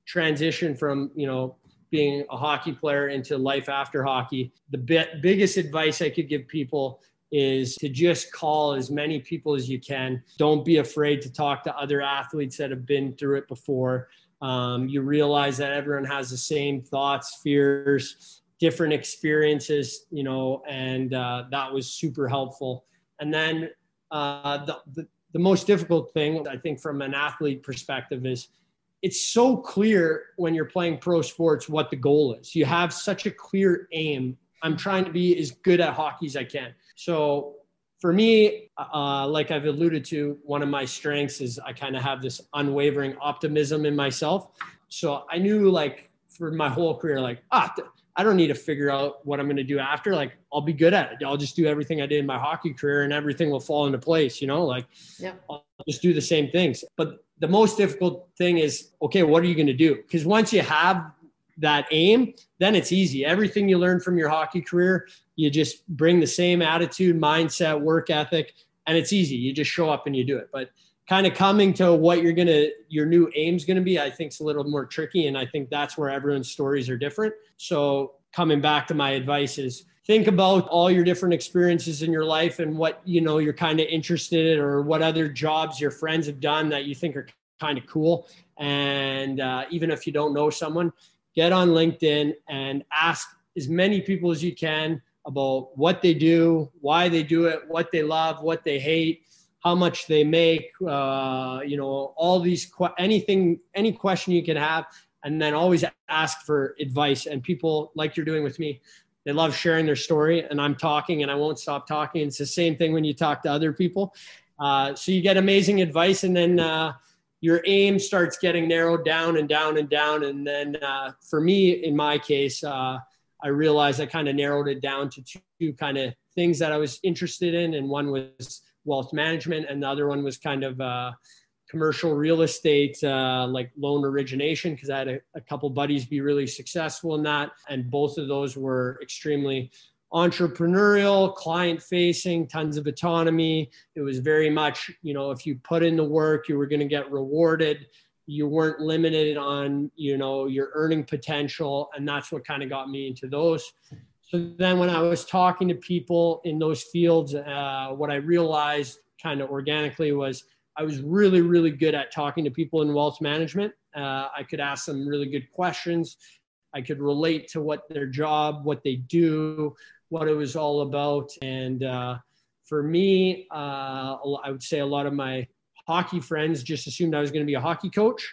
S2: transition from you know being a hockey player into life after hockey the biggest advice i could give people is to just call as many people as you can don't be afraid to talk to other athletes that have been through it before um, you realize that everyone has the same thoughts fears different experiences, you know, and uh, that was super helpful. And then uh, the, the, the most difficult thing, I think, from an athlete perspective is it's so clear when you're playing pro sports what the goal is. You have such a clear aim. I'm trying to be as good at hockey as I can. So for me, uh, like I've alluded to, one of my strengths is I kind of have this unwavering optimism in myself. So I knew like for my whole career, like, ah, I don't need to figure out what I'm going to do after. Like, I'll be good at it. I'll just do everything I did in my hockey career and everything will fall into place, you know, like, yeah. I'll just do the same things. But the most difficult thing is, okay, what are you going to do? Because once you have that aim, then it's easy. Everything you learn from your hockey career, you just bring the same attitude, mindset, work ethic, and it's easy. You just show up and you do it. But kind of coming to what you're gonna your new aim's gonna be, I think is a little more tricky. And I think that's where everyone's stories are different. So coming back to my advice is think about all your different experiences in your life and what you know you're kind of interested in or what other jobs your friends have done that you think are kind of cool. And uh, even if you don't know someone, get on LinkedIn and ask as many people as you can about what they do, why they do it, what they love, what they hate, how much they make, uh, you know, all these, anything, any question you can have, and then always ask for advice. And people, like you're doing with me, they love sharing their story, and I'm talking and I won't stop talking. It's the same thing when you talk to other people. Uh, so you get amazing advice, and then uh, your aim starts getting narrowed down and down and down. And then uh, for me, in my case, uh, I realized I kind of narrowed it down to two kind of things that I was interested in, and one was wealth management, and the other one was kind of uh, commercial real estate, uh, like loan origination, because I had a, a, couple buddies be really successful in that. And both of those were extremely entrepreneurial, client facing, tons of autonomy. It was very much, you know, if you put in the work, you were going to get rewarded. You weren't limited on, you know, your earning potential. And that's what kind of got me into those. So then when I was talking to people in those fields, uh, what I realized kind of organically was I was really, really good at talking to people in wealth management. Uh, I could ask them really good questions. I could relate to what their job, what they do, what it was all about. And uh, for me, uh, I would say a lot of my hockey friends just assumed I was going to be a hockey coach.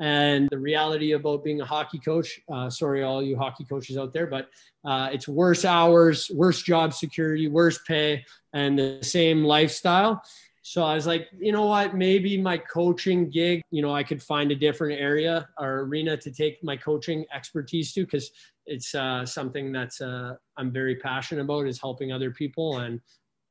S2: And the reality about being a hockey coach, uh, sorry, all you hockey coaches out there, but uh, it's worse hours, worse job security, worse pay, and the same lifestyle. So I was like, you know what, maybe my coaching gig, you know, I could find a different area or arena to take my coaching expertise to because it's uh, something that's uh, I'm very passionate about is helping other people. And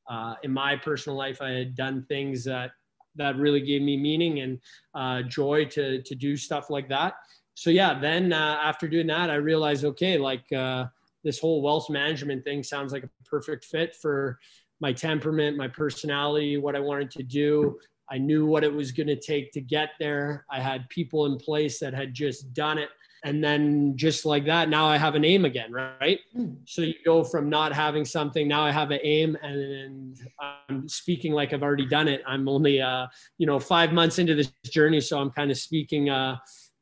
S2: uh, in my personal life, I had done things that that really gave me meaning and uh, joy to to do stuff like that. So yeah, then uh, after doing that, I realized okay, like uh, this whole wealth management thing sounds like a perfect fit for my temperament, my personality, what I wanted to do. I knew what it was going to take to get there. I had people in place that had just done it. And then just like that, now I have an aim again, right? Mm. So you go from not having something, now I have an aim, and I'm speaking like I've already done it. I'm only, uh, you know, five months into this journey, so I'm kind of speaking, uh,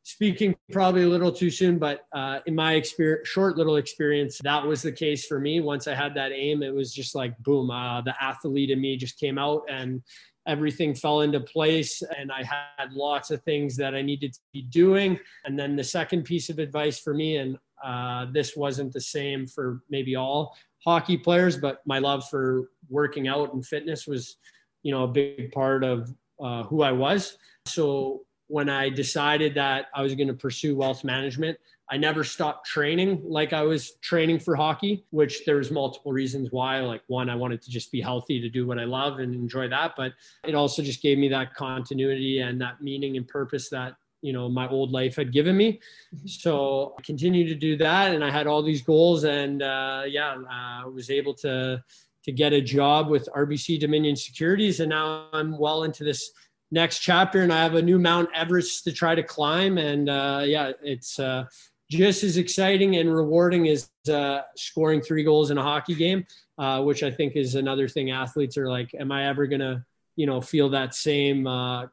S2: speaking probably a little too soon, but uh, in my experience, short little experience, that was the case for me. Once I had that aim, it was just like boom, uh, the athlete in me just came out and everything fell into place. And I had lots of things that I needed to be doing. And then the second piece of advice for me, and uh, this wasn't the same for maybe all hockey players, but my love for working out and fitness was, you know, a big part of uh, who I was. So when I decided that I was going to pursue wealth management. I never stopped training like I was training for hockey, which there's multiple reasons why. Like one, I wanted to just be healthy to do what I love and enjoy that, but it also just gave me that continuity and that meaning and purpose that you know my old life had given me. So I continued to do that, and I had all these goals, and uh, yeah, I was able to to get a job with RBC Dominion Securities, and now I'm well into this next chapter and I have a new Mount Everest to try to climb. And uh, yeah, it's uh, just as exciting and rewarding as uh, scoring three goals in a hockey game, uh, which I think is another thing athletes are like, am I ever going to, you know, feel that same uh,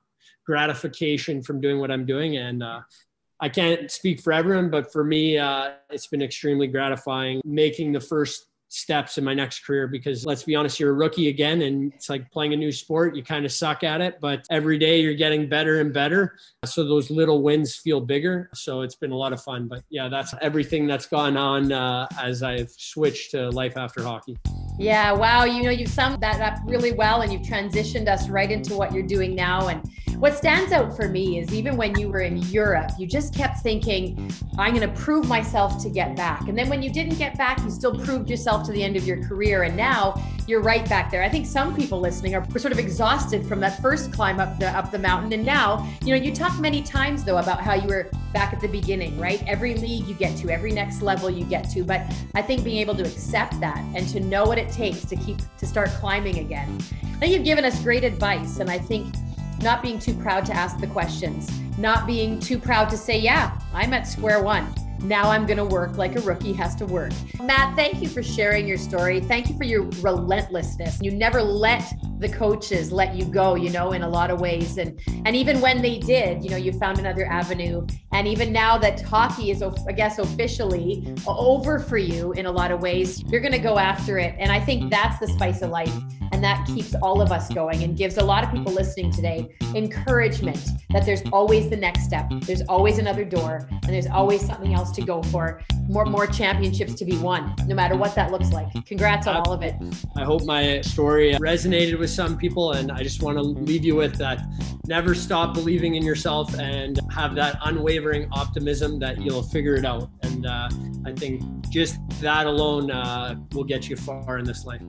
S2: gratification from doing what I'm doing? And uh, I can't speak for everyone, but for me, it's been extremely gratifying making the first steps in my next career because let's be honest, you're a rookie again and it's like playing a new sport. You kind of suck at it, but every day you're getting better and better. So those little wins feel bigger. So it's been a lot of fun. But yeah, that's everything that's gone on uh, as I've switched to life after hockey.
S1: Yeah, wow. You know, you've summed that up really well and you've transitioned us right into what you're doing now. And what stands out for me is even when you were in Europe, you just kept thinking, I'm going to prove myself to get back. And then when you didn't get back, you still proved yourself to the end of your career. And now you're right back there. I think some people listening are sort of exhausted from that first climb up the up the mountain. And now, you know, you talk many times though about how you were back at the beginning, right? Every league you get to, every next level you get to. But I think being able to accept that and to know what it takes to keep to start climbing again. I think you've given us great advice. And I think not being too proud to ask the questions, not being too proud to say, yeah, I'm at square one. Now I'm going to work like a rookie has to work. Matt, thank you for sharing your story. Thank you for your relentlessness. You never let the coaches let you go, you know, in a lot of ways. And and even when they did, you know, you found another avenue. And even now that hockey is, I guess, officially over for you in a lot of ways, you're going to go after it. And I think that's the spice of life. And that keeps all of us going and gives a lot of people listening today encouragement that there's always the next step. There's always another door and there's always something else to go for. More more championships to be won, no matter what that looks like. Congrats on all of it.
S2: I hope my story resonated with some people and I just want to leave you with that never stop believing in yourself and have that unwavering optimism that you'll figure it out. And uh, I think just that alone uh, will get you far in this life.